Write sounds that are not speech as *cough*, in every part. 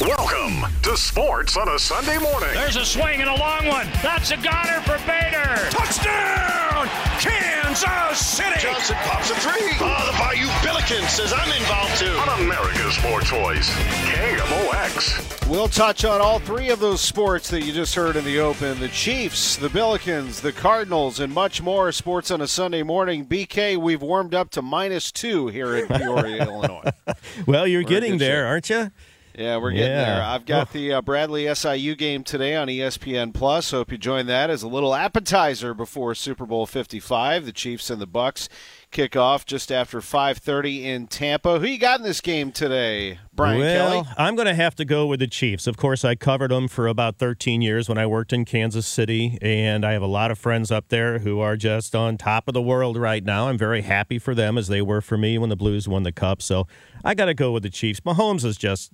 Welcome to Sports on a Sunday morning. There's a swing and a long one. That's a goner for Bader. Touchdown! Kansas City! Johnson pops a three. Oh, the Bayou Billiken says I'm involved too. On America's Sports Voice, KMOX. We'll touch on all three of those sports that you just heard in the open the Chiefs, the Billikens, the Cardinals, and much more. Sports on a Sunday morning. BK, we've warmed up to minus two here in Peoria, *laughs* Illinois. Well, you're We're getting there, shape. aren't you? Yeah, we're getting yeah. there. I've got oh. the uh, Bradley SIU game today on ESPN Plus. Hope you join that as a little appetizer before Super Bowl 55. The Chiefs and the Bucks kick off just after 5:30 in Tampa. Who you got in this game today, Brian well, Kelly? I'm going to have to go with the Chiefs. Of course, I covered them for about 13 years when I worked in Kansas City, and I have a lot of friends up there who are just on top of the world right now. I'm very happy for them as they were for me when the Blues won the cup. So I got to go with the Chiefs. Mahomes is just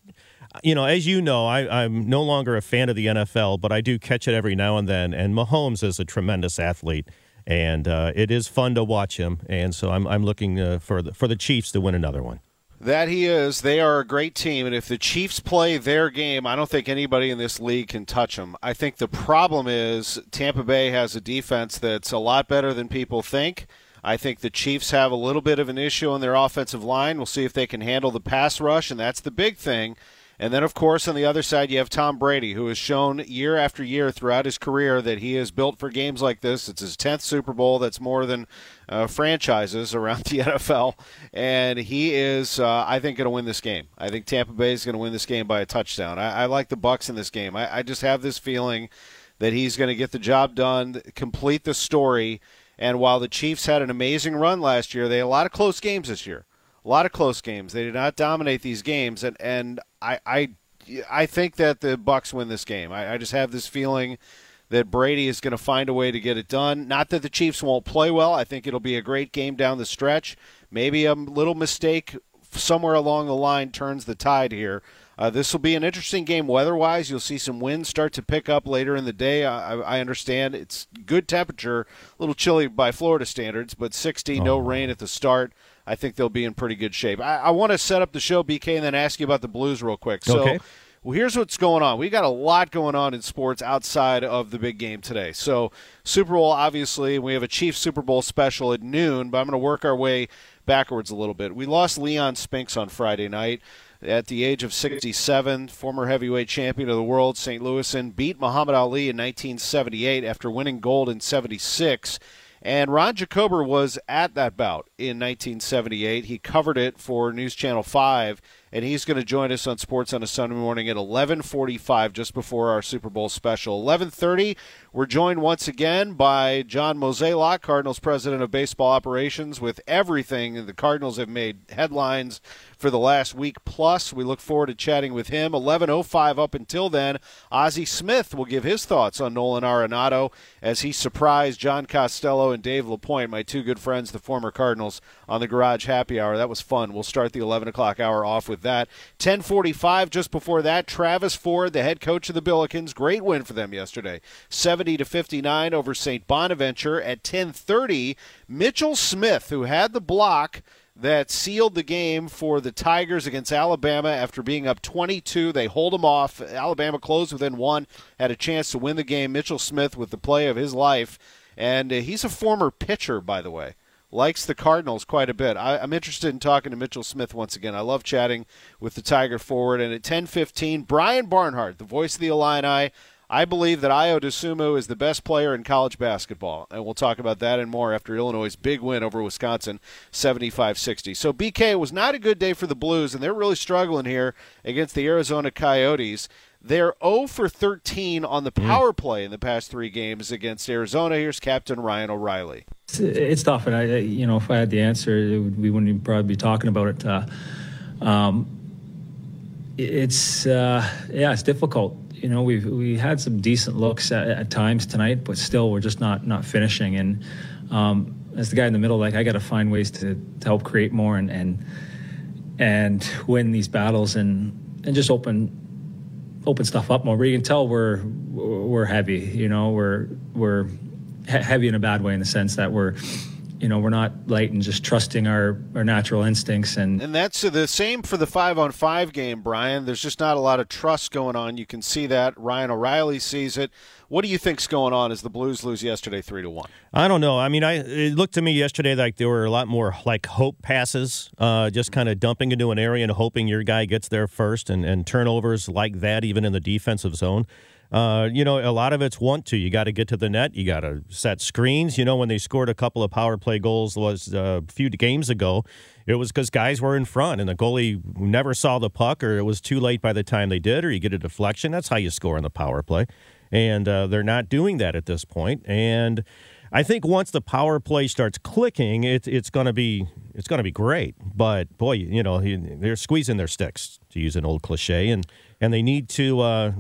you know, as you know, I, am no longer a fan of the NFL, but I do catch it every now and then. And Mahomes is a tremendous athlete, and uh, it is fun to watch him. And so I'm, I'm looking uh, for the, for the Chiefs to win another one. That he is. They are a great team, and if the Chiefs play their game, I don't think anybody in this league can touch them. I think the problem is Tampa Bay has a defense that's a lot better than people think. I think the Chiefs have a little bit of an issue in their offensive line. We'll see if they can handle the pass rush, and that's the big thing. And then, of course, on the other side, you have Tom Brady, who has shown year after year throughout his career that he is built for games like this. It's his 10th Super Bowl. That's more than uh, franchises around *laughs* the NFL. And he is, uh, I think, going to win this game. I think Tampa Bay is going to win this game by a touchdown. I, I like the Bucks in this game. I, I just have this feeling that he's going to get the job done, complete the story. And while the Chiefs had an amazing run last year, they had a lot of close games this year a lot of close games. They did not dominate these games, and and I I, I think that the Bucks win this game. I, I just have this feeling that Brady is going to find a way to get it done. Not that the Chiefs won't play well. I think it'll be a great game down the stretch. Maybe a little mistake somewhere along the line turns the tide here. Uh, this will be an interesting game weather-wise. You'll see some winds start to pick up later in the day. I, I understand it's good temperature, a little chilly by Florida standards, but 60, oh. no rain at the start. I think they'll be in pretty good shape. I, I want to set up the show, BK, and then ask you about the Blues real quick. So, okay. well, here's what's going on. We got a lot going on in sports outside of the big game today. So, Super Bowl, obviously, we have a Chiefs Super Bowl special at noon, but I'm going to work our way backwards a little bit. We lost Leon Spinks on Friday night at the age of 67, former heavyweight champion of the world, St. Louisan, beat Muhammad Ali in 1978 after winning gold in 76. And Ron Jacober was at that bout in 1978. He covered it for News Channel 5 and he's going to join us on Sports on a Sunday morning at 11:45, just before our Super Bowl special. 11:30, we're joined once again by John Mozeliak, Cardinals president of baseball operations, with everything the Cardinals have made headlines for the last week plus. We look forward to chatting with him. 11:05 up until then, Ozzie Smith will give his thoughts on Nolan Arenado as he surprised John Costello and Dave LaPoint, my two good friends, the former Cardinals, on the Garage Happy Hour. That was fun. We'll start the 11 o'clock hour off with with that. 10:45 just before that, Travis Ford, the head coach of the Billikens, great win for them yesterday. 70 to 59 over St. Bonaventure at 10:30, Mitchell Smith who had the block that sealed the game for the Tigers against Alabama after being up 22. They hold them off. Alabama closed within one, had a chance to win the game. Mitchell Smith with the play of his life and uh, he's a former pitcher, by the way. Likes the Cardinals quite a bit. I, am interested in talking to Mitchell Smith once again. I love chatting with the Tiger forward. And at 10:15, Brian Barnhart, the voice of the Illini. I believe that Ayo Dosunmu is the best player in college basketball, and we'll talk about that and more after Illinois' big win over Wisconsin, 75-60. So BK was not a good day for the Blues, and they're really struggling here against the Arizona Coyotes. They're 0 for 13 on the power play in the past three games against Arizona. Here's Captain Ryan O'Reilly. It's, it's tough, and I, you know, if I had the answer, would, we wouldn't probably be talking about it. Uh, um, it's uh, yeah, it's difficult you know, we've we had some decent looks at, at, times tonight, but still we're just not not finishing. And um, as the guy in the middle, like I got to find ways to, to help create more and and and win these battles and and just open open stuff up more. But you can tell we're we're heavy. You know, we're we're heavy in a bad way in the sense that we're you know, we're not light and just trusting our, our natural instincts. And and that's the same for the five on five game, Brian. There's just not a lot of trust going on. You can see that. Ryan O'Reilly sees it. What do you think's going on as the Blues lose yesterday three to one? I don't know. I mean, I it looked to me yesterday like there were a lot more like hope passes, uh, just kind of dumping into an area and hoping your guy gets there first, and, and turnovers like that even in the defensive zone. Uh, you know, a lot of it's want to. You got to get to the net. You got to set screens. You know, when they scored a couple of power play goals was uh, a few games ago, it was because guys were in front and the goalie never saw the puck, or it was too late by the time they did, or you get a deflection. That's how you score in the power play, and uh, they're not doing that at this point. And I think once the power play starts clicking, it, it's going to be it's going to be great. But boy, you know, they're squeezing their sticks to use an old cliche, and and they need to uh,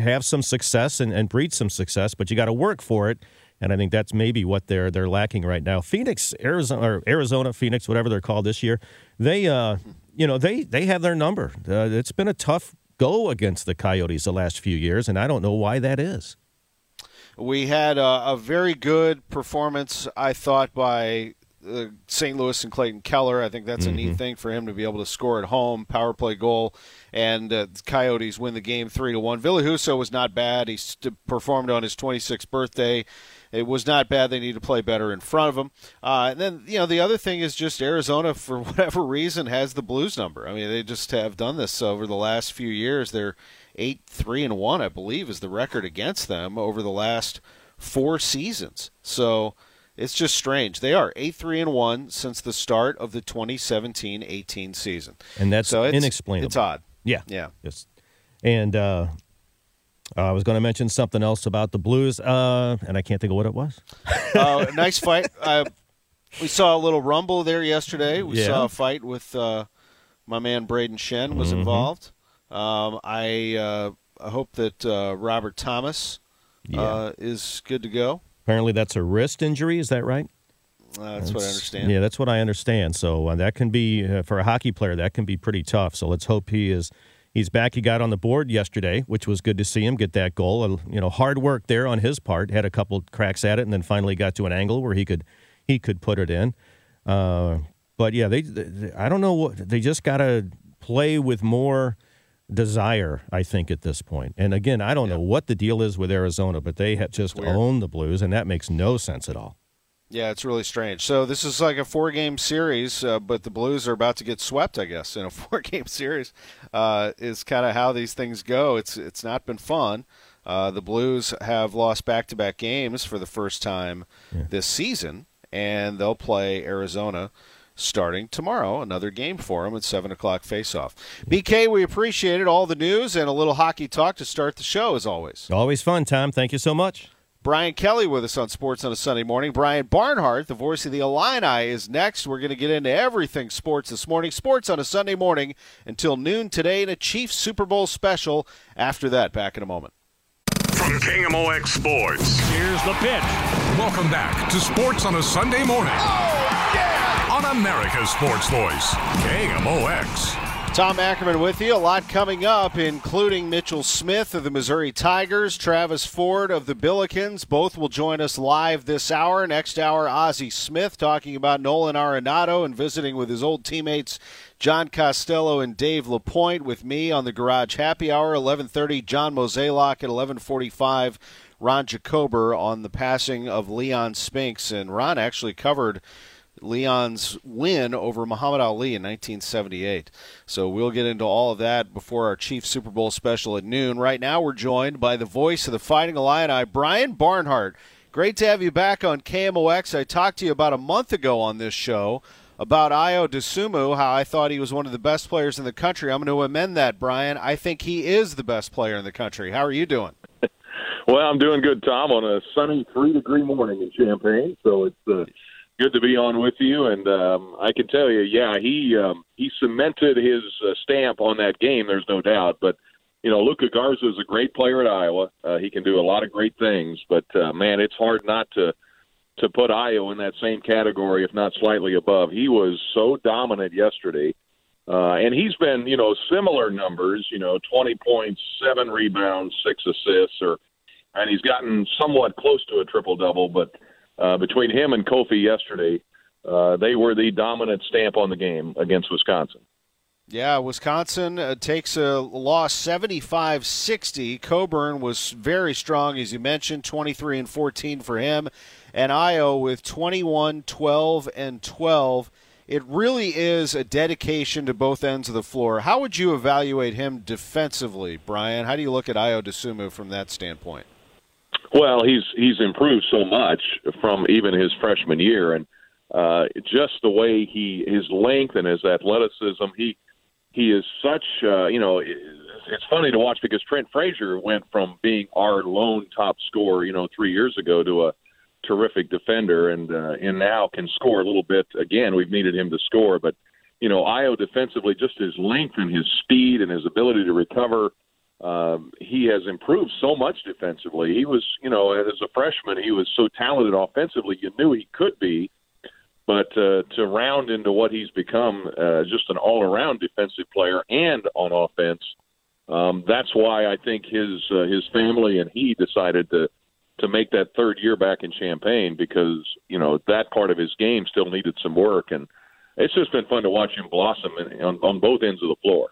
have some success and, and breed some success, but you got to work for it. And I think that's maybe what they're they're lacking right now. Phoenix, Arizona, or Arizona, Phoenix, whatever they're called this year, they uh, you know they they have their number. Uh, it's been a tough go against the Coyotes the last few years, and I don't know why that is. We had a, a very good performance, I thought, by uh, St. Louis and Clayton Keller. I think that's a mm-hmm. neat thing for him to be able to score at home, power play goal, and uh, the Coyotes win the game three to one. Ville Husso was not bad. He st- performed on his 26th birthday. It was not bad. They need to play better in front of him. Uh, and then you know the other thing is just Arizona, for *laughs* whatever reason, has the Blues number. I mean, they just have done this over the last few years. They're eight three and one, I believe, is the record against them over the last four seasons. So it's just strange. They are eight three and one since the start of the 2017-18 season, and that's so it's, inexplicable. It's odd. Yeah, yeah. Yes. And uh, I was going to mention something else about the Blues, uh, and I can't think of what it was. uh, *laughs* nice fight. Uh, we saw a little rumble there yesterday. We yeah. saw a fight with uh, my man Brayden Schenn was mm-hmm. involved. Um, I, uh, I hope that Robert Thomas yeah. is good to go. Apparently, that's a wrist injury. Is that right? Uh, that's, that's, what I understand. Yeah, that's what I understand. So uh, that can be uh, for a hockey player. That can be pretty tough. So let's hope he is. He's back. He got on the board yesterday, which was good to see him get that goal. Uh, you know, hard work there on his part. Had a couple cracks at it, and then finally got to an angle where he could he could put it in. Uh, but yeah, they, they I don't know what they just got to play with more desire, I think, at this point. And again, I don't yeah. know what the deal is with Arizona, but they have just owned the Blues, and that makes no sense at all. Yeah, it's really strange. So this is like a four-game series, uh, but the Blues are about to get swept, I guess, in a *laughs* four-game series. Uh, is kind of how these things go. It's it's not been fun. Uh, the Blues have lost back-to-back games for the first time yeah. this season, and they'll play Arizona starting tomorrow. Another game for them at 7 o'clock face-off. BK, we appreciate it. All the news and a little hockey talk to start the show, as always. Always fun, Tom. Thank you so much. Brian Kelly with us on Sports on a Sunday morning. Brian Barnhart, the voice of the Illini, is next. We're going to get into everything sports this morning. Sports on a Sunday morning until noon today and a Chiefs Super Bowl special after that. Back in a moment. From KMOX Sports. Here's the pitch. Welcome back to Sports on a Sunday morning. Oh, yeah! On America's Sports Voice, KMOX. Tom Ackerman with you. A lot coming up, including Mitchell Smith of the Missouri Tigers, Travis Ford of the Billikens. Both will join us live this hour. Next hour, Ozzie Smith talking about Nolan Arenado and visiting with his old teammates John Costello and Dave LaPoint with me on the Garage Happy Hour, 11:30. John Mozeliak at 11:45 Ron Jacober on the passing of Leon Spinks. And Ron actually covered Leon's win over Muhammad Ali in 1978. So we'll get into all of that before our Chief Super Bowl special at noon. Right now, we're joined by the voice of the Fighting Illini, Brian Barnhart. Great to have you back on KMOX. I talked to you about a month ago on this show about Ayo Dosunmu, how I thought he was one of the best players in the country. I'm going to amend that, Brian. I think he is the best player in the country. How are you doing? *laughs* well, I'm doing good, Tom, on a sunny three degree morning in Champaign. So it's uh, good to be on with you. And um, I can tell you, yeah, he um, he cemented his uh, stamp on that game. There's no doubt. But you know, Luka Garza is a great player at Iowa. Uh, he can do a lot of great things. But uh, man, it's hard not to to put Ayo in that same category, if not slightly above. He was so dominant yesterday. Uh, and he's been, you know, similar numbers, you know, 20 points, seven rebounds, six assists, or, and he's gotten somewhat close to a triple double. But uh, between him and Kofi yesterday, uh, they were the dominant stamp on the game against Wisconsin. Yeah, Wisconsin uh, takes a loss 75 60. Cockburn was very strong, as you mentioned, 23 and 14 for him. And Ayo with 21, 12, and 12. It really is a dedication to both ends of the floor. How would you evaluate him defensively, Brian? How do you look at Ayo Dosunmu from that standpoint? Well, he's he's improved so much from even his freshman year, and uh, just the way he his length and his athleticism. He he is such uh, you know it's funny to watch because Trent Frazier went from being our lone top scorer you know three years ago to a terrific defender and uh, and now can score a little bit again we've needed him to score but you know Ayo defensively just his length and his speed and his ability to recover um, he has improved so much defensively. He was you know as a freshman he was so talented offensively you knew he could be. But uh, to round into what he's become, uh, just an all-around defensive player and on offense, um, that's why I think his uh, his family and he decided to to make that third year back in Champaign because you know that part of his game still needed some work, and it's just been fun to watch him blossom on, on both ends of the floor.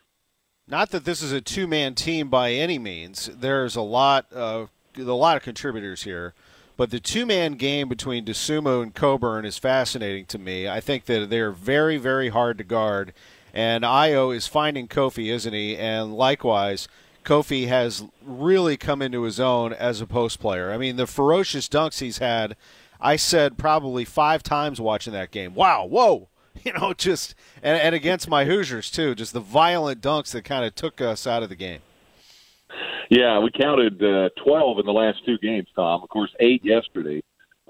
Not that this is a two-man team by any means. There's a lot of a lot of contributors here. But the two man game between Dosunmu and Cockburn is fascinating to me. I think that they're very, very hard to guard. And Ayo is finding Kofi, isn't he? And likewise, Kofi has really come into his own as a post player. I mean, the ferocious dunks he's had, I said probably five times watching that game. Wow, whoa. *laughs* You know, just, and, and against my Hoosiers, too, just the violent dunks that kind of took us out of the game. Yeah, we counted uh, 12 in the last two games, Tom. Of course, eight yesterday.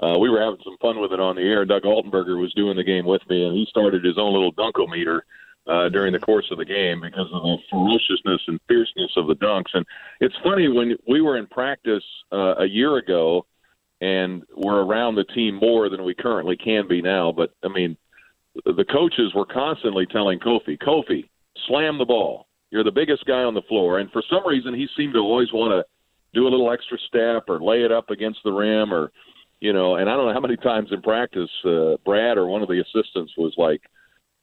Uh, we were having some fun with it on the air. Doug Altenberger was doing the game with me, and he started his own little dunkometer uh, during the course of the game because of the ferociousness and fierceness of the dunks. And it's funny when we were in practice uh, a year ago, and we're around the team more than we currently can be now. But I mean, the coaches were constantly telling Kofi, Kofi, slam the ball, you're the biggest guy on the floor, and for some reason he seemed to always want to do a little extra step or lay it up against the rim or you know, and I don't know how many times in practice uh, Brad or one of the assistants was like,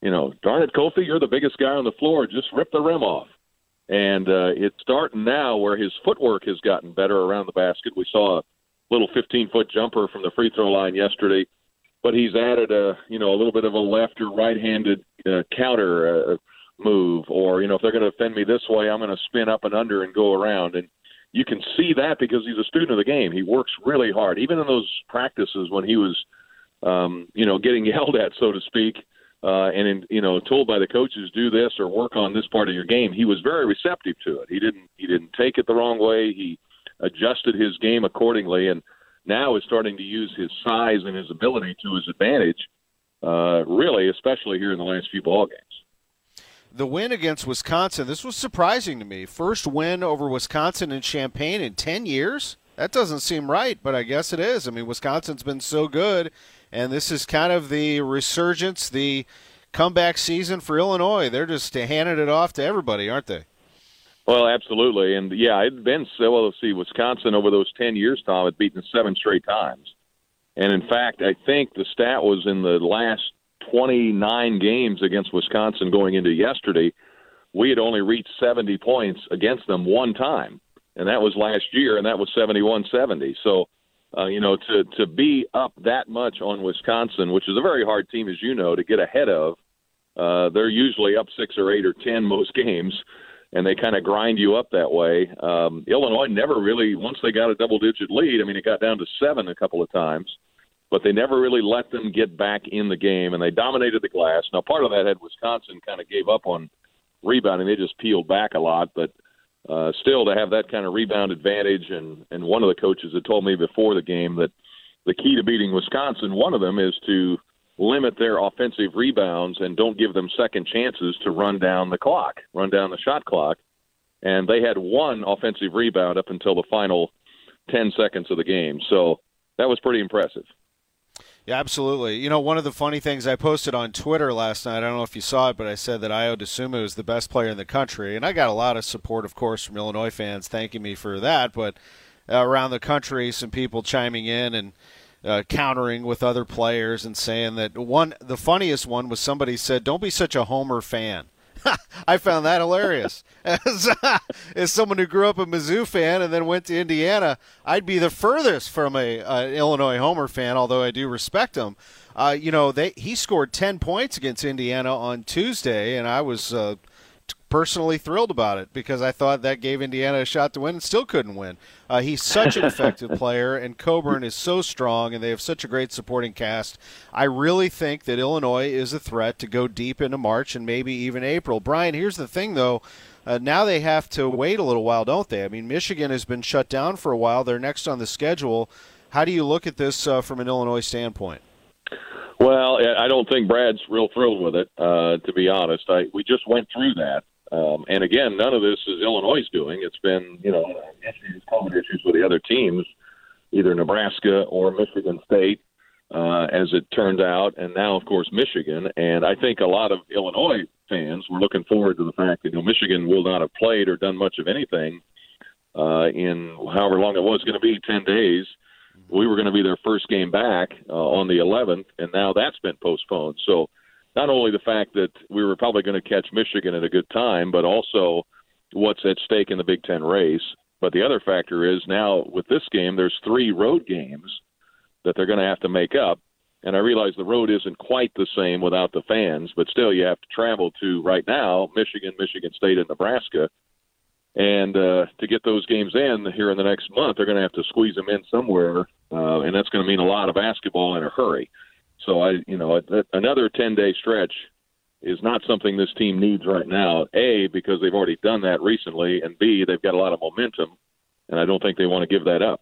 you know, darn it, Kofi, you're the biggest guy on the floor. Just rip the rim off. And uh, it's starting now where his footwork has gotten better around the basket. We saw a little 15 foot jumper from the free throw line yesterday, but he's added a you know a little bit of a left or right handed uh, counter. Uh, move, or you know, if they're going to offend me this way, I'm going to spin up and under and go around. And you can see that because he's a student of the game. He works really hard, even in those practices when he was, um, you know, getting *laughs* yelled at, so to speak, uh, and in, you know, told by the coaches do this or work on this part of your game. He was very receptive to it. He didn't he didn't take it the wrong way. He adjusted his game accordingly, and now is starting to use his size and his ability to his advantage. Uh, really, especially here in the last few ball games the win against Wisconsin, this was surprising to me. First win over Wisconsin in Champaign in 10 years? That doesn't seem right, but I guess it is. I mean, Wisconsin's been so good, and this is kind of the resurgence, the comeback season for Illinois. They're just handing it off to everybody, aren't they? Well, absolutely. And yeah, it'd been so well to see Wisconsin over those 10 years, Tom, had beaten seven straight times. And in fact, I think the stat was in the last 29 games against Wisconsin going into yesterday, we had only reached 70 points against them one time. and that was last year, and that was 71-70. So, uh, you know, to to be up that much on Wisconsin, which is a very hard team, as you know, to get ahead of. Uh, they're usually up six or eight or ten most *laughs* games, and they kind of grind you up that way. Um, Illinois never really, once they got a double-digit lead, I mean, it got down to seven a couple of times, but they never really let them get back in the game, and they dominated the glass. Now, part of that had Wisconsin kind of gave up on rebounding; they just peeled back a lot, but uh, still to have that kind of rebound advantage. And, and one of the coaches had told me before the game that the key to beating Wisconsin, one of them is to limit their offensive rebounds and don't give them second chances to run down the clock, run down the shot clock. And they had one offensive rebound up until the final 10 seconds of the game. So that was pretty impressive. Yeah, absolutely. You know, one of the funny things I posted on Twitter last night, I don't know if you saw it, but I said that Ayo Dosunmu is the best player in the country. And I got a lot of support, of course, from Illinois fans thanking me for that. But around the country, some people chiming in and uh, countering with other players and saying that one, the funniest one was somebody said, don't be such a homer fan. *laughs* I found that hilarious. *laughs* As, as someone who grew up a Mizzou fan and then went to Indiana, I'd be the furthest from a an Illinois Homer fan, although I do respect him. Uh, you know, they he scored ten points against Indiana on Tuesday, and I was uh, personally thrilled about it because I thought that gave Indiana a shot to win and still couldn't win. Uh, he's such an effective *laughs* player, and Cockburn is so strong, and they have such a great supporting cast. I really think that Illinois is a threat to go deep into March and maybe even April. Brian, here's the thing, though. Uh, now they have to wait a little while, don't they? I mean, Michigan has been shut down for a while. They're next on the schedule. How do you look at this uh, from an Illinois standpoint? Well, I don't think Brad's real thrilled with it, uh, to be honest. I, we just went through that. Um, and again, none of this is Illinois' doing. It's been, you know, issues, COVID issues with the other teams, either Nebraska or Michigan State, uh, as it turned out, and now, of course, Michigan. And I think a lot of Illinois fans were looking forward to the fact that you know Michigan will not have played or done much of anything uh, in however long it was going to be, ten days. We were going to be their first game back uh, on the 11th, and now that's been postponed. So not only the fact that we were probably going to catch Michigan at a good time, but also what's at stake in the Big Ten race. But the other factor is now with this game, there's three road games that they're going to have to make up. And I realize the road isn't quite the same without the fans, but still you have to travel to right now Michigan, Michigan State, and Nebraska. And uh, to get those games in here in the next month, they're going to have to squeeze them in somewhere, uh, and that's going to mean a lot of basketball in a hurry. So I, you know, another 10 day stretch is not something this team needs right now. A because they've already done that recently, and B they've got a lot of momentum, and I don't think they want to give that up.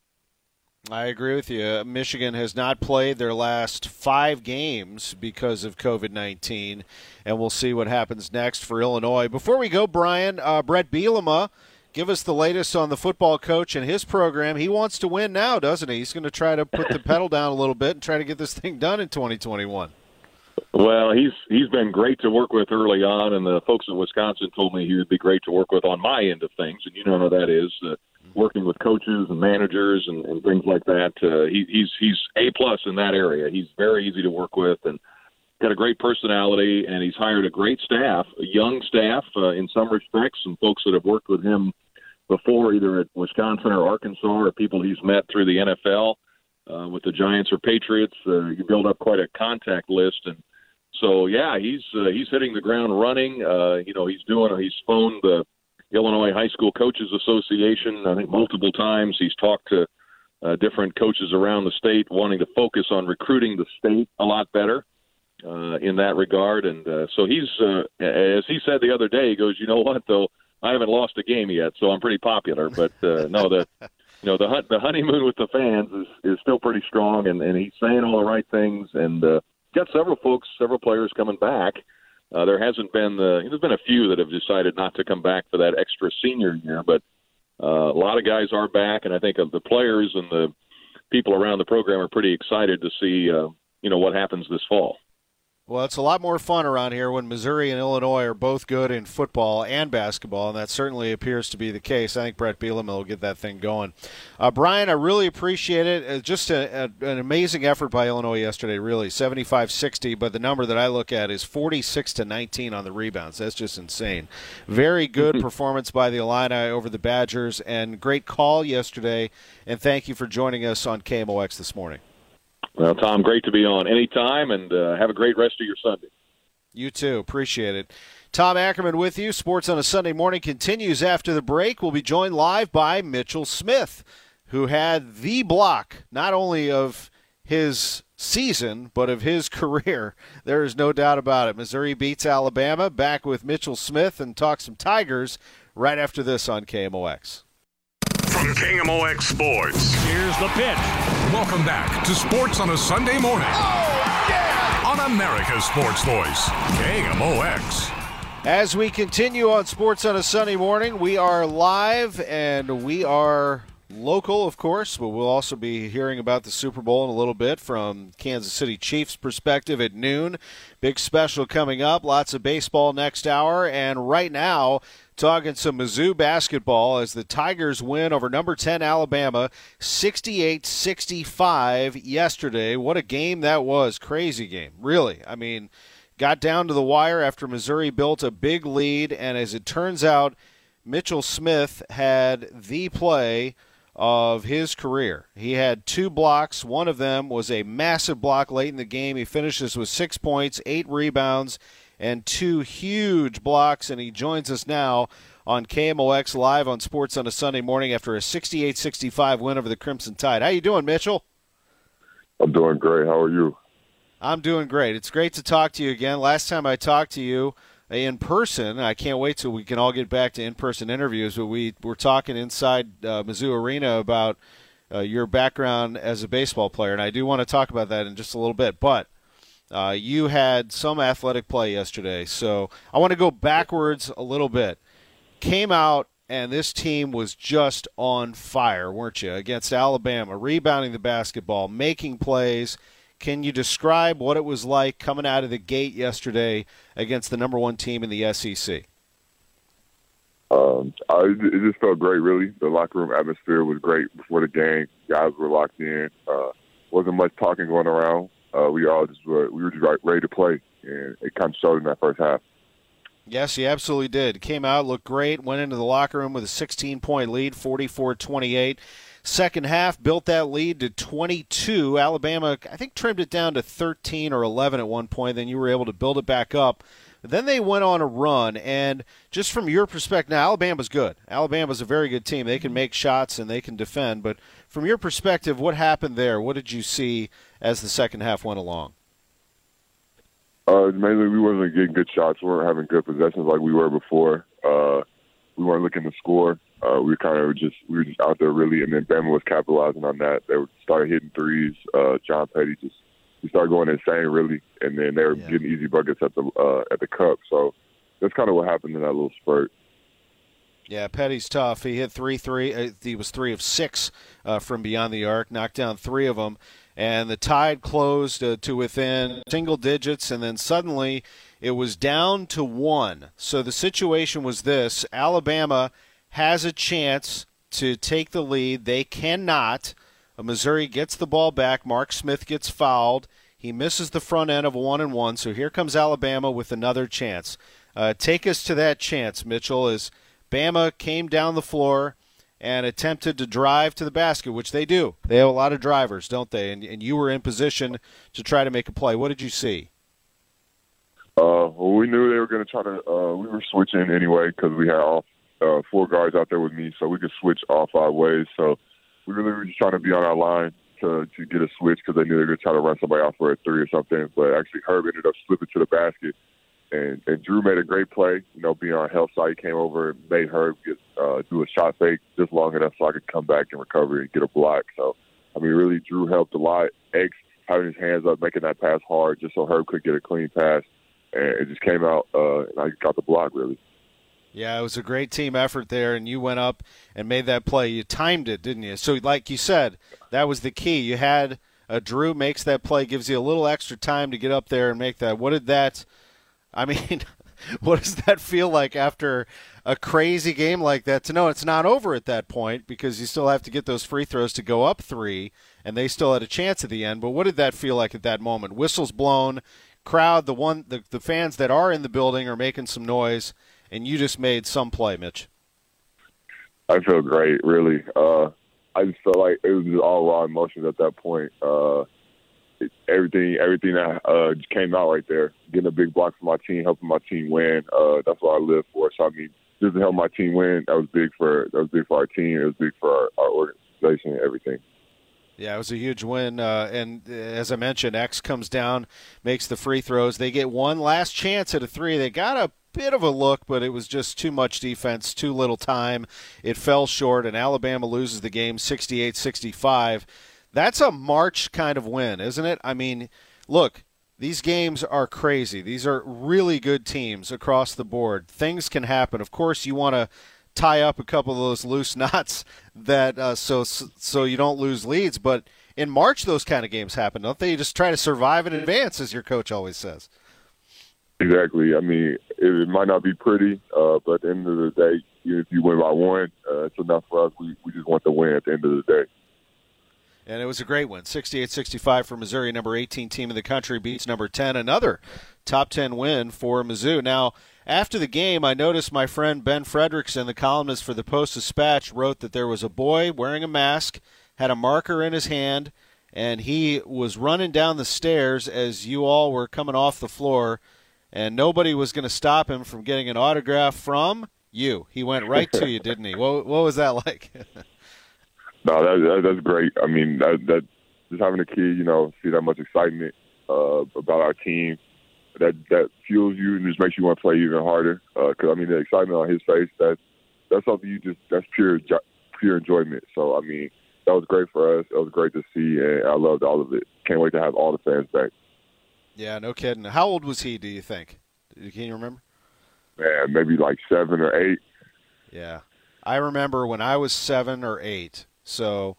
I agree with you. Michigan has not played their last five games because of COVID 19, and we'll see what happens next for Illinois. Before we go, Brian, uh, Bret Bielema give us the latest on the football coach and his program. He wants to win now, doesn't he? He's going to try to put the *laughs* pedal down a little bit and try to get this thing done in 2021. Well, he's he's been great to work with early on, and the folks in Wisconsin told me he would be great to work with on my end of things, and you know how that is. Uh, working with coaches and managers and, and things like that. Uh, he, he's he's a plus in that area. He's very easy to work with and got a great personality, and he's hired a great staff, a young staff uh, in some respects, some folks that have worked with him before, either at Wisconsin or Arkansas, or people he's met through the NFL uh, with the Giants or Patriots. Uh, you build up quite a contact list, and so yeah, he's uh, he's hitting the ground running. Uh, you know, he's doing. He's phoned the Illinois High School Coaches Association. I think multiple times he's talked to uh, different coaches around the state, wanting to focus on recruiting the state a lot better uh, in that regard. And uh, so he's, uh, as he said the other day, he goes, you know what though, I haven't lost a game yet, so I'm pretty popular. But uh, *laughs* no, the you know the hunt, the honeymoon with the fans is is still pretty strong, and and he's saying all the right things, and uh, got several folks, several players coming back. Uh, there hasn't been the there's been a few that have decided not to come back for that extra senior year, but uh, a lot of guys are back, and I think of the players and the people around the program are pretty excited to see uh, you know what happens this fall. Well, it's a lot more fun around here when Missouri and Illinois are both good in football and basketball, and that certainly appears to be the case. I think Bret Bielema will get that thing going. Uh, Brian, I really appreciate it. Uh, just a, a, an amazing effort by Illinois yesterday, really 75-60. But the number that I look at is 46 to 19 on the rebounds. That's just insane. Very good mm-hmm. *laughs* performance by the Illini over the Badgers, and great call yesterday. And thank you for joining us on KMOX this morning. Well, Tom, great to be on anytime, and uh, have a great rest of your Sunday. You too. Appreciate it. Tom Ackerman with you. Sports on a Sunday morning continues after the break. We'll be joined live by Mitchell Smith, who had the block not only of his season, but of his *laughs* career. There is no doubt about it. Missouri beats Alabama. Back with Mitchell Smith and talk some Tigers right after this on KMOX. From KMOX Sports. Here's the pitch. Welcome back to Sports on a Sunday morning. Oh, yeah! On America's Sports Voice, KMOX. As we continue on Sports on a Sunday morning, we are live and we are local, of course, but we'll also be hearing about the Super Bowl in a little bit from Kansas City Chiefs perspective at noon. Big special coming up, lots of baseball next hour, and right now talking some Mizzou basketball as the Tigers win over number 10 Alabama 68 65 yesterday. What a game that was. Crazy game, really. I mean, got down to the wire after Missouri built a big lead, and as it turns out, Mitchell Smith had the play of his career. He had two blocks. One of them was a massive block late in the game. He finishes with six points, eight rebounds, and two huge blocks. And he joins us now on KMOX live on Sports on a Sunday morning after a 68-65 win over the Crimson Tide. How you doing, Mitchell? I'm doing great. How are you? I'm doing great. It's great to talk to you again. Last time I talked to you in person, I can't wait till we can all get back to in-person interviews. But we were talking inside uh, Mizzou Arena about uh, your background as a baseball player, and I do want to talk about that in just a little bit. But uh, you had some athletic play yesterday, so I want to go backwards a little bit. Came out and this team was just on fire, weren't you? Against Alabama, rebounding the basketball, making plays. Can you describe what it was like coming out of the gate yesterday against the number one team in the SEC? Um, I, it just felt great, really. The locker room atmosphere was great before the game. Guys were locked in. Uh, wasn't much talking going around uh, we all just were we were just ready to play, and it kind of showed in that first half. Yes, he absolutely did. Came out, looked great, went into the locker room with a 16 point lead, 44 28. Second half, built that lead to 22. Alabama, I think, trimmed it down to 13 or 11 at one point. Then you were able to build it back up. Then they went on a run, and just from your perspective, now Alabama's good. Alabama's a very good team. They can make shots and they can defend. But from your perspective, what happened there? What did you see as the second half went along? Uh, mainly, we wasn't getting good shots. We weren't having good possessions like we were before. Uh, we weren't looking to score. Uh, we kind of just we were just out there really, and then Bama was capitalizing on that. They started hitting threes. Uh, John Petty just he started going insane really, and then they were yeah. getting easy buckets at the uh, at the cup. So that's kind of what happened in that little spurt. Yeah, Petty's tough. He hit three three. Uh, he was three of six uh, from beyond the arc. Knocked down three of them, and the Tide closed uh, to within single digits, and then suddenly it was down to one. So the situation was this: Alabama has a chance to take the lead. They cannot. Missouri gets the ball back. Mark Smith gets fouled. He misses the front end of a one and one. So here comes Alabama with another chance. Uh, take us to that chance, Mitchell. As Bama came down the floor and attempted to drive to the basket, which they do. They have a lot of drivers, don't they? And, and you were in position to try to make a play. What did you see? Uh, well, we knew they were going to try to. Uh, we were switching anyway because we had all uh, four guards out there with me, so we could switch all five ways. So we really were just trying to be on our line to to get a switch because they knew they were going to try to run somebody off for a three or something. But actually, Herb ended up slipping to the basket and, and Drew made a great play. You know, being on health side, he came over and made Herb get, uh, do a shot fake just long enough so I could come back and recover and get a block. So, I mean, really, Drew helped a lot. X having his hands up, making that pass hard just so Herb could get a clean pass, and it just came out, uh, and I got the block really. Yeah, it was a great team effort there, and you went up and made that play. You timed it, didn't you? So, like you said, that was the key. You had Uh, Drew makes that play, gives you a little extra time to get up there and make that. What did that? I *laughs* mean, what does that feel like after a crazy game like that? To know it's not over at that point because you still have to get those free throws to go up three, and they still had a chance at the end. But what did that feel like at that moment? Whistles blown, crowd, the one, the, the fans that are in the building are making some noise, and you just made some play, Mitch. I feel great, really. Uh, I just felt like it was just all raw emotions at that point. Uh, it, everything, everything that uh, came out right there. Getting a big block for my team, helping my team win. Uh, that's what I live for. So I mean, just to help my team win, that was big for that was big for our team. It was big for our, our organization everything. Yeah, it was a huge win. Uh, and uh, as I mentioned, X comes down, makes the free throws. They get one last chance at a three. They got a bit of a look, but it was just too much defense, too little time. It fell short, and Alabama loses the game 68 65. That's a March kind of win, isn't it? I mean, look, these games are crazy. These are really good teams across the board. Things can happen. Of course, you want to tie up a couple of those loose *laughs* knots that uh, so so you don't lose leads, but in March those kind of games happen, don't they? You just try to survive in advance, as your coach always says. Exactly. I mean, it, it might not be pretty, uh, but at the end of the day, if you win by one, uh, it's enough for us. We, we just want to win at the end of the day. And it was a great win. 68 65 for Missouri, number 18 team in the country, beats number 10. Another top 10 win for Mizzou. Now, after the game, I noticed my friend Ben Frederickson, the columnist for the Post Dispatch, wrote that there was a boy wearing a mask, had a marker in his hand, and he was running down the stairs as you all were coming off the floor and nobody was going to stop him from getting an autograph from you. He went right to you, didn't he? What, what was that *laughs* like? no, that, that, that's great. I mean, that, that just having a kid, you know, see that much excitement uh, about our team, that that fuels you and just makes you want to play even harder. Because uh, I mean, the excitement on his face, that that's something you just that's pure pure enjoyment. So I mean, that was great for us. It was great to see, and I loved all of it. Can't wait to have all the fans back. Yeah, no kidding. How old was he? Do you think? Can you remember? Man, maybe like seven or eight. Yeah, I remember when I was seven or eight. So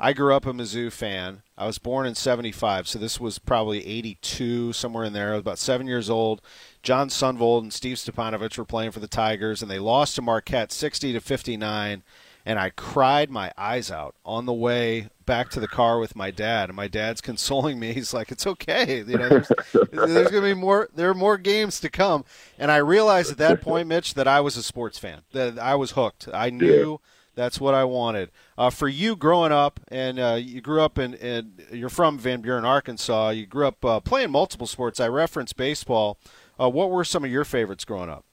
I grew up a Mizzou fan. I was born in '75, so this was probably '82, somewhere in there. I was about seven years old. Jon Sundvold and Steve Stipanovich were playing for the Tigers, and they lost to Marquette 60 to 59 and I cried my eyes out on the way back to the car with my dad. And my dad's *laughs* consoling me. He's like, "It's okay. You know, there's, there's going to be more. There are more games to come." And I realized at that point, Mitch, that I was a sports fan. That I was hooked. I knew. Yeah. That's what I wanted. Uh, for you growing up, and uh, you grew up in, in, you're from Van Buren, Arkansas. You grew up uh, playing multiple sports. I referenced baseball. Uh, what were some of your favorites growing up?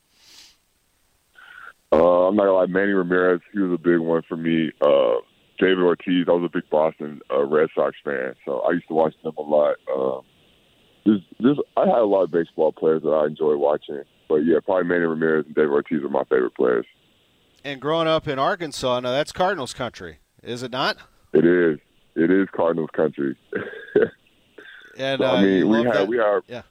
Uh, I'm not gonna lie, Manny Ramirez, he was a big one for me. Uh, David Ortiz, I was a big Boston Red Sox fan, so I used to watch them a lot. Um, I had a lot of baseball players that I enjoy watching, but yeah, probably Manny Ramirez and David Ortiz are my favorite players. And growing up in Arkansas, now that's Cardinals country, is it not? It is. It is Cardinals country. *laughs* and so, uh, I mean, we have that? we have yeah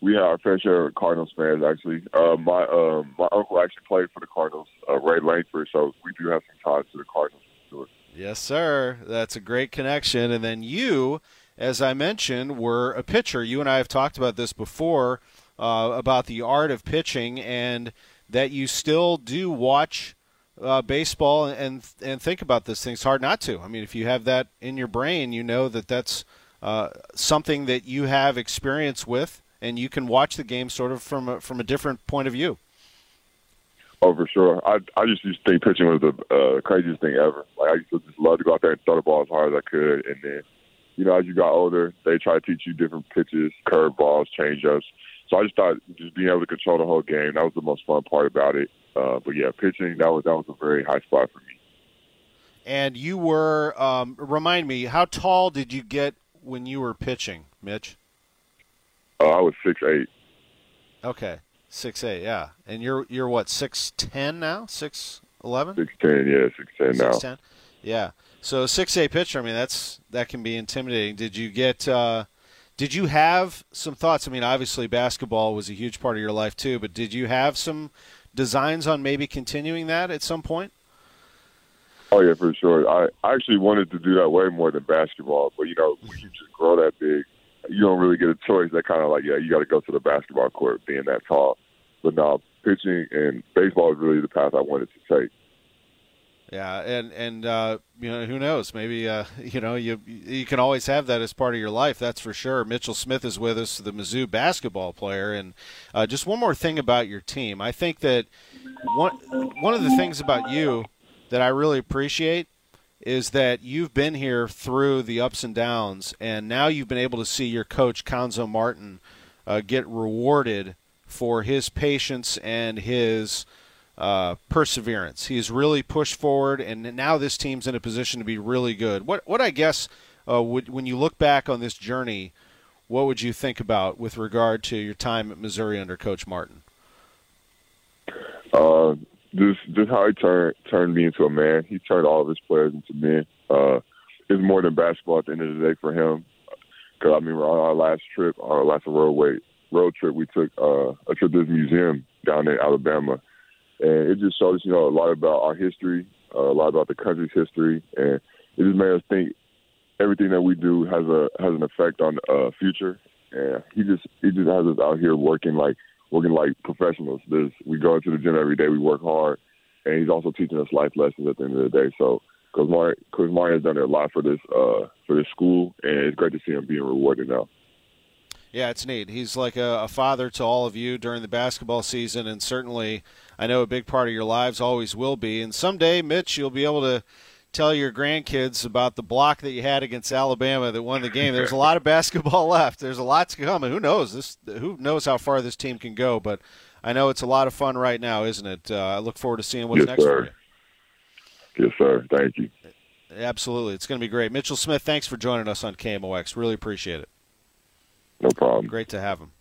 we have a fair share of Cardinals fans actually. Uh, my uh, my uncle actually played for the Cardinals, uh, Ray Lankford, so we do have some ties to the Cardinals. Sure. Yes, sir. That's a great connection. And then you, as I mentioned, were a pitcher. You and I have talked about this before uh, about the art of pitching, and that you still do watch. Uh, baseball and and think about this thing. It's hard not to. I mean, if you have that in your brain, you know that that's uh, something that you have experience with, and you can watch the game sort of from a, from a different point of view. Oh, for sure. I I just used to think pitching was the uh, craziest thing ever. Like I used to just love to go out there and throw the ball as hard as I could, and then you know as you got older, they try to teach you different pitches, curve balls, change ups. So I just thought just being able to control the whole game that was the most fun part about it. Uh, but yeah, pitching that was that was a very high spot for me. And you were um, remind me how tall did you get when you were pitching, Mitch? Uh, I was six eight. Okay, six eight. Yeah, and you're you're what six ten now? Six eleven? Six ten. Yeah, six ten now. Six ten. Yeah. So six eight pitcher. I mean, that's that can be intimidating. Did you get? Uh, did you have some thoughts? I mean, obviously basketball was a huge part of your life too, but did you have some designs on maybe continuing that at some point? Oh yeah, for sure. I, I actually wanted to do that way more than basketball, but you know, when you just grow that big, you don't really get a choice. That kind of like, yeah, you got to go to the basketball court being that tall. But now, pitching and baseball is really the path I wanted to take. Yeah, and and uh, you know who knows? Maybe uh, *laughs* you know you you can always have that as part of your life. That's for sure. Mitchell Smith is with us, the Mizzou basketball player, and uh, just one more thing about your team. I think that one one of the things about you that I really appreciate is that you've been here through the ups and downs, and now you've been able to see your coach Cuonzo Martin uh, get rewarded for his patience and his uh, perseverance. He's really pushed forward, and now this team's in a position to be really good. What what I guess uh, would, when you look back on this journey, what would you think about with regard to your time at Missouri under Coach Martin? Uh, just just how he turned turned me into a man. He turned all of his players into men. Uh, it's more than basketball at the end of the day for him. Because I mean, on our last trip, our last road road trip, we took uh, a trip to this museum down in Alabama, and it just showed us, you know, a lot about our history, uh, a lot about the country's history, and it just made us think everything that we do has a has an effect on uh, future. And he just he just has us out here working like working like professionals. There's, we go into the gym every day, we work hard, and he's also teaching us life lessons at the end of the day. So Coach Mario, Coach Mario has done a lot for this uh, for this school, and it's great to see him being rewarded now. Yeah, it's neat. He's like a, a, father to all of you during the basketball season, and certainly I know a big part of your lives always will be. And someday, Mitch, you'll be able to tell your grandkids about the block that you had against Alabama that won the game. There's a lot of basketball *laughs* left. There's a lot to come, and who knows this? Who knows how far this team can go? But I know it's a lot of fun right now, isn't it? Uh, I look forward to seeing what's yes, next sir. for you. Yes, sir. Thank you. Absolutely, it's going to be great. Mitchell Smith, thanks for joining us on KMOX. Really appreciate it. No problem. Great to have him.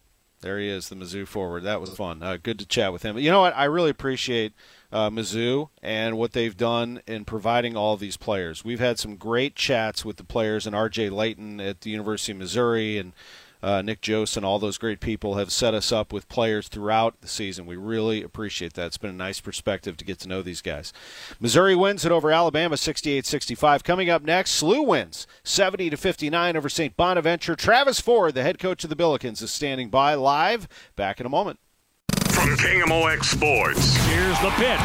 There he is, the Mizzou forward. That was fun. Uh, good to chat with him. You know what? I really appreciate uh, Mizzou and what they've done in providing all these players. We've had some great chats with the players and R.J. Layton at the University of Missouri and uh, Nick Jose and all those great people have set us up with players throughout the season. We really appreciate that. It's been a nice perspective to get to know these guys. Missouri wins it over Alabama 68-65. Coming up next, SLU wins 70 to 59 over St. Bonaventure. Travis Ford, the head coach of the Billikens, is standing by live. Back in a moment. From KMOX Sports. Here's the pitch.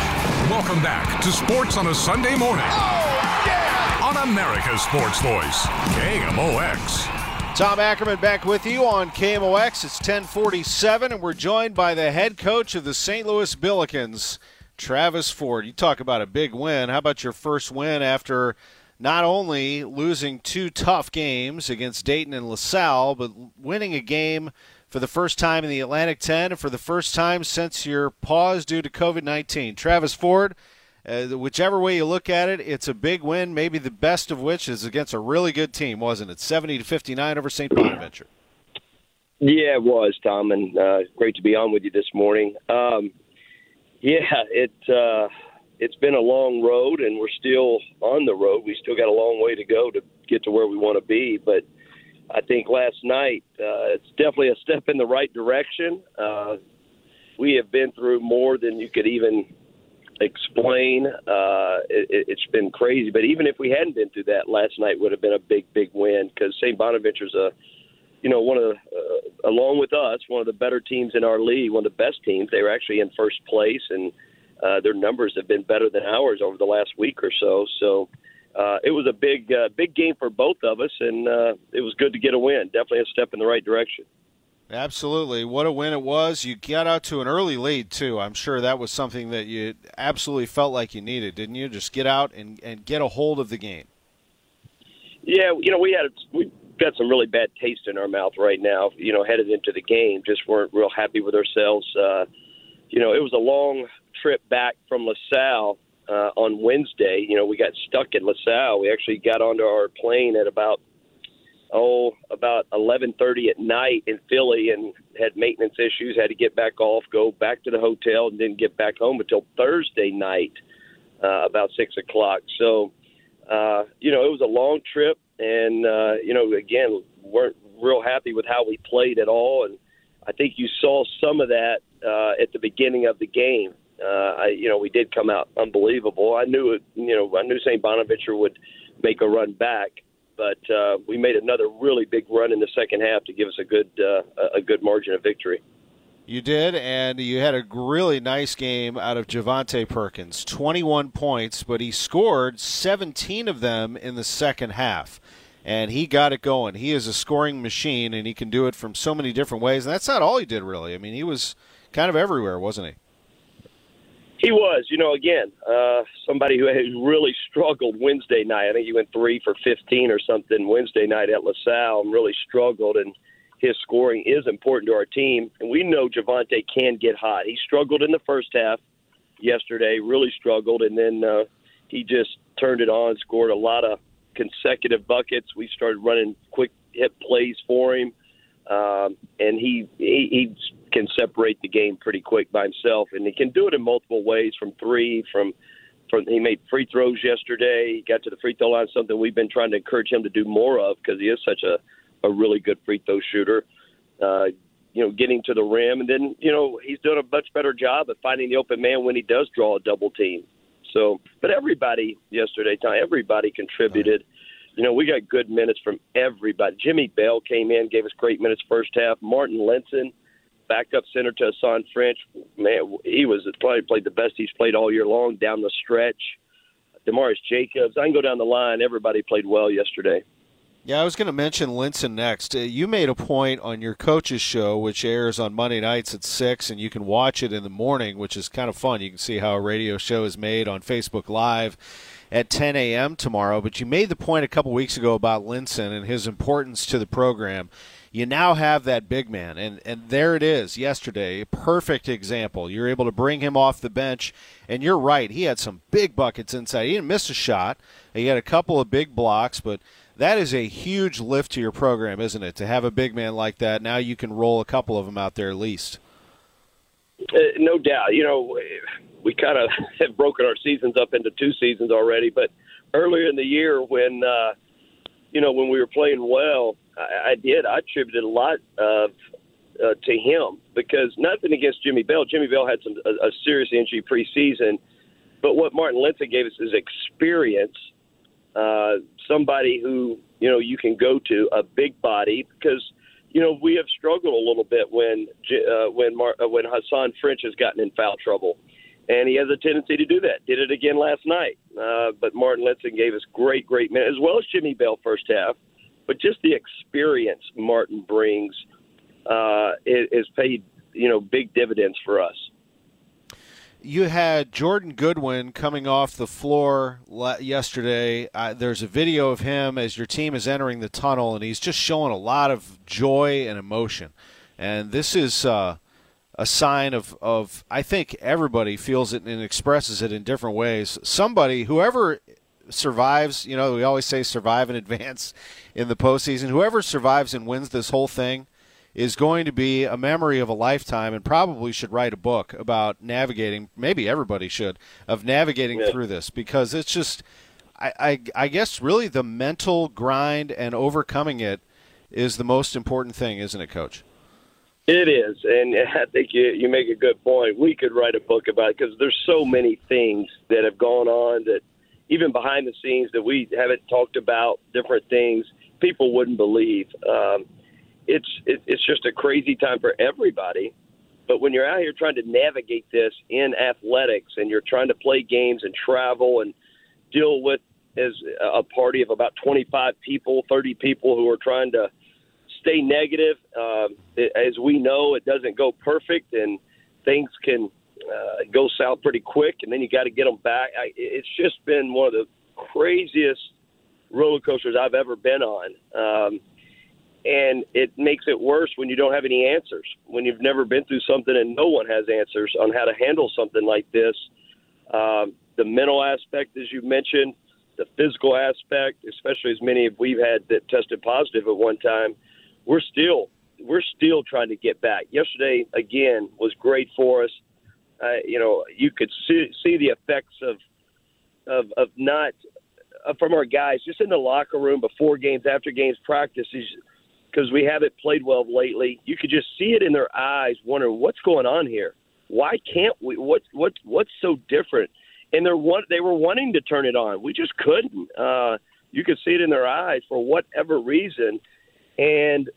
Welcome back to Sports on a Sunday morning. Oh, yeah! On America's Sports Voice, KMOX. Tom Ackerman back with you on KMOX. It's 1047, and we're joined by the head coach of the St. Louis Billikens, Travis Ford. You talk about a big win. How about your first win after not only losing two tough games against Dayton and LaSalle, but winning a game for the first time in the Atlantic 10 and for the first time since your pause due to COVID 19? Travis Ford, uh, whichever way you look at it, it's a big win. Maybe the best of which is against a really good team, wasn't it? Seventy to fifty nine over St. Bonaventure. Yeah, it was Tom, and uh, great to be on with you this morning. Um, yeah, it uh, it's been a long road, and we're still on the road. We still got a long way to go to get to where we want to be, but I think last night uh, it's definitely a step in the right direction. Uh, we have been through more than you could even explain. Uh, it, it's been crazy, but even if we hadn't been through that, last night would have been a big, big win because St. Bonaventure's a, you know, one of the, uh, along with us, one of the better teams in our league, one of the best teams. They were actually in first place, and uh, their numbers have been better than ours over the last week or so. So. Uh, it was a big, uh, big game for both of us, and uh, it was good to get a win. Definitely a step in the right direction. Absolutely. What a win it was. You got out to an early lead, too. I'm sure that was something that you absolutely felt like you needed, didn't you? Just get out and, and get a hold of the game. Yeah, you know, we had we got some really bad taste in our mouth right now, you know, headed into the game. Just weren't real happy with ourselves. Uh, you know, it was a long trip back from LaSalle uh, on Wednesday. You know, we got stuck in LaSalle. We actually got onto our plane at about – oh about 11:30 at night in Philly and had maintenance issues. Had to get back off, go back to the hotel, and didn't get back home until Thursday night, uh, about six o'clock. So, uh, you know, it was a long trip, and uh, you know, again, weren't real happy with how we played at all, and I think you saw some of that uh, at the beginning of the game. Uh, I, you know, we did come out unbelievable. I knew it. You know, I knew St. Bonaventure would make a run back, but uh, we made another really big run in the second half to give us a good uh, a good margin of victory. You did, and you had a really nice game out of Javonte Perkins. 21 points, but he scored 17 of them in the second half. And he got it going. He is a scoring machine, and he can do it from so many different ways. And that's not all he did, really. I mean, he was kind of everywhere, wasn't he? He was, you know, again, uh, somebody who really struggled Wednesday night. I think he went three for 15 or something Wednesday night at LaSalle and really struggled. And his scoring is important to our team. And we know Javonte can get hot. He struggled in the first half yesterday, really struggled. And then uh, he just turned it on, scored a lot of consecutive buckets. We started running quick hit plays for him. Um, and he, he, he can separate the game pretty quick by himself, and he can do it in multiple ways from three, from from he made free throws yesterday. He got to the free throw line, something we've been trying to encourage him to do more of because he is such a a really good free throw shooter. Uh, you know, getting to the rim, and then you know he's done a much better job at finding the open man when he does draw a double team. So, but everybody yesterday, everybody contributed. You know, we got good minutes from everybody. Jimmy Bell came in, gave us great minutes first half. Marten Linssen backup center to Hasahn French. Man, he was probably played the best he's played all year long down the stretch. Demarius Jacobs. I can go down the line. Everybody played well yesterday. Yeah, I was going to mention Linssen next. Uh, you made a point on your coach's show, which airs on Monday nights at 6, and you can watch it in the morning, which is kind of fun. You can see how a radio show is made on Facebook Live at 10 a.m. tomorrow. But you made the point a couple weeks ago about Linssen and his importance to the program you now have that big man, and and there it is. Yesterday, perfect example. You're able to bring him off the bench, and you're right. He had some big buckets inside. He didn't miss a shot. He had a couple of big blocks, but that is a huge lift to your program, isn't it? To have a big man like that, now you can roll a couple of them out there at least. Uh, no doubt. You know, we kind of *laughs* have broken our seasons up into two seasons already, but earlier in the year when. Uh, you know, when we were playing well, I, I did. I attributed a lot of uh, to him because nothing against Jimmy Bell. Jimmy Bell had some a, a serious injury preseason, but what Marten Linssen gave us is experience. Uh, somebody who you know you can go to a big body because you know we have struggled a little bit when uh, when Mar- uh, when Hasahn French has gotten in foul trouble and he has a tendency to do that. Did it again last night. Uh, but Marten Linssen gave us great, great minutes, as well as Jimmy Bell first half. But just the experience Marten brings uh, is paid, you know, big dividends for us. You had Jordan Goodwin coming off the floor yesterday. Uh, there's a video of him as your team is entering the tunnel, and he's just showing a lot of joy and emotion. And this is uh, a sign of, of I think everybody feels it and expresses it in different ways. Somebody, whoever survives, you know, we always say survive in *laughs* advance in the postseason. Whoever survives and wins this whole thing is going to be a memory of a lifetime and probably should write a book about navigating maybe everybody should of navigating yeah. through this because it's just I, I, I guess really the mental grind and overcoming it is the most important thing, isn't it, coach? It is, and *laughs* I think you you make a good point. We could write a book about it because there's so many things that have gone on that even behind the scenes that we haven't talked about. Different things people wouldn't believe. Um, it's it, it's just a crazy time for everybody. But when you're out here trying to navigate this in athletics, and you're trying to play games and travel and deal with as a party of about 25 people, 30 people who are trying to stay negative. Um, it, as we know, it doesn't go perfect, and things can uh, go south pretty quick, and then you got to get them back. I, it's just been one of the craziest roller coasters I've ever been on. Um, and it makes it worse when you don't have any answers, when you've never been through something and no one has answers on how to handle something like this. Um, the mental aspect, as you mentioned, the physical aspect, especially as many of we've had that tested positive at one time we're still we're still trying to get back. Yesterday again was great for us. You know, you could see, see the effects of of of not uh, from our guys just in the locker room before games, after games, practices because we haven't played well lately. You could just see it in their eyes, wondering what's going on here. Why can't we? What what what's so different? And they're one, they were wanting to turn it on. We just couldn't. Uh, you could see it in their eyes for whatever reason. And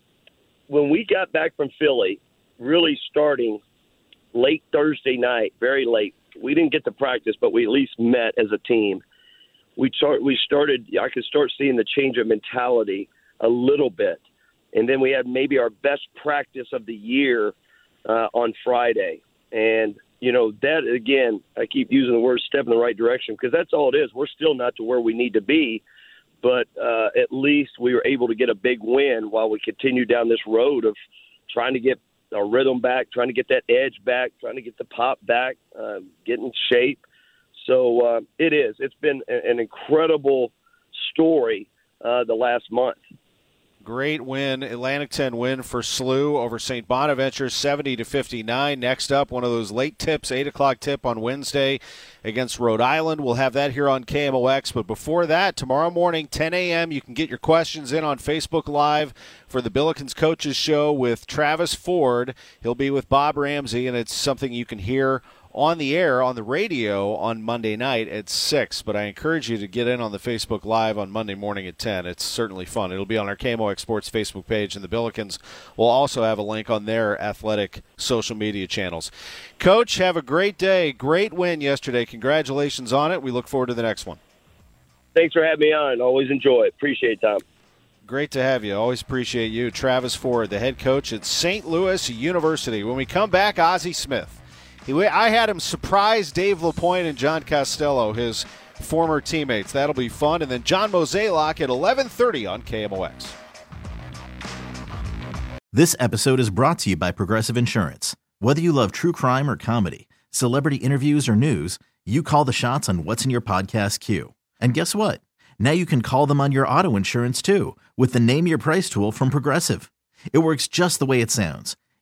when we got back from Philly, really starting late Thursday night, very late. We didn't get to practice, but we at least met as a team. We start, we started. I could start seeing the change of mentality a little bit, and then we had maybe our best practice of the year uh, on Friday. And you know that again, I keep using the word "step in the right direction" because that's all it is. We're still not to where we need to be, but uh, at least we were able to get a big win while we continue down this road of trying to get our rhythm back, trying to get that edge back, trying to get the pop back, uh, get in shape. So uh, it is. It's been an incredible story uh, the last month. Great win, Atlantic 10 win for SLU over St. Bonaventure, 70 to 59. Next up, one of those late tips, 8 o'clock tip on Wednesday against Rhode Island. We'll have that here on KMOX. But before that, tomorrow morning, 10 a.m., you can get your questions in on Facebook Live for the Billikens Coaches Show with Travis Ford. He'll be with Bob Ramsey, and it's something you can hear on the air on the radio on Monday night at 6. But I encourage you to get in on the Facebook Live on Monday morning at 10. It's certainly fun. It'll be on our KMOX Sports Facebook page, and the Billikens will also have a link on their athletic social media channels. Coach, have a great day. Great win yesterday. Congratulations on it. We look forward to the next one. Thanks for having me on. Always enjoy it. Appreciate it, Tom. Great to have you. Always appreciate you. Travis Ford, the head coach at St. Louis University. When we come back, Ozzie Smith. I had him surprise Dave LaPoint and John Costello, his former teammates. That'll be fun. And then John Mozeliak at 11:30 on KMOX. This episode is brought to you by Progressive Insurance. Whether you love true crime or comedy, celebrity interviews or news, you call the shots on what's in your podcast queue. And guess what? Now you can call them on your auto insurance too with the Name Your Price tool from Progressive. It works just the way it sounds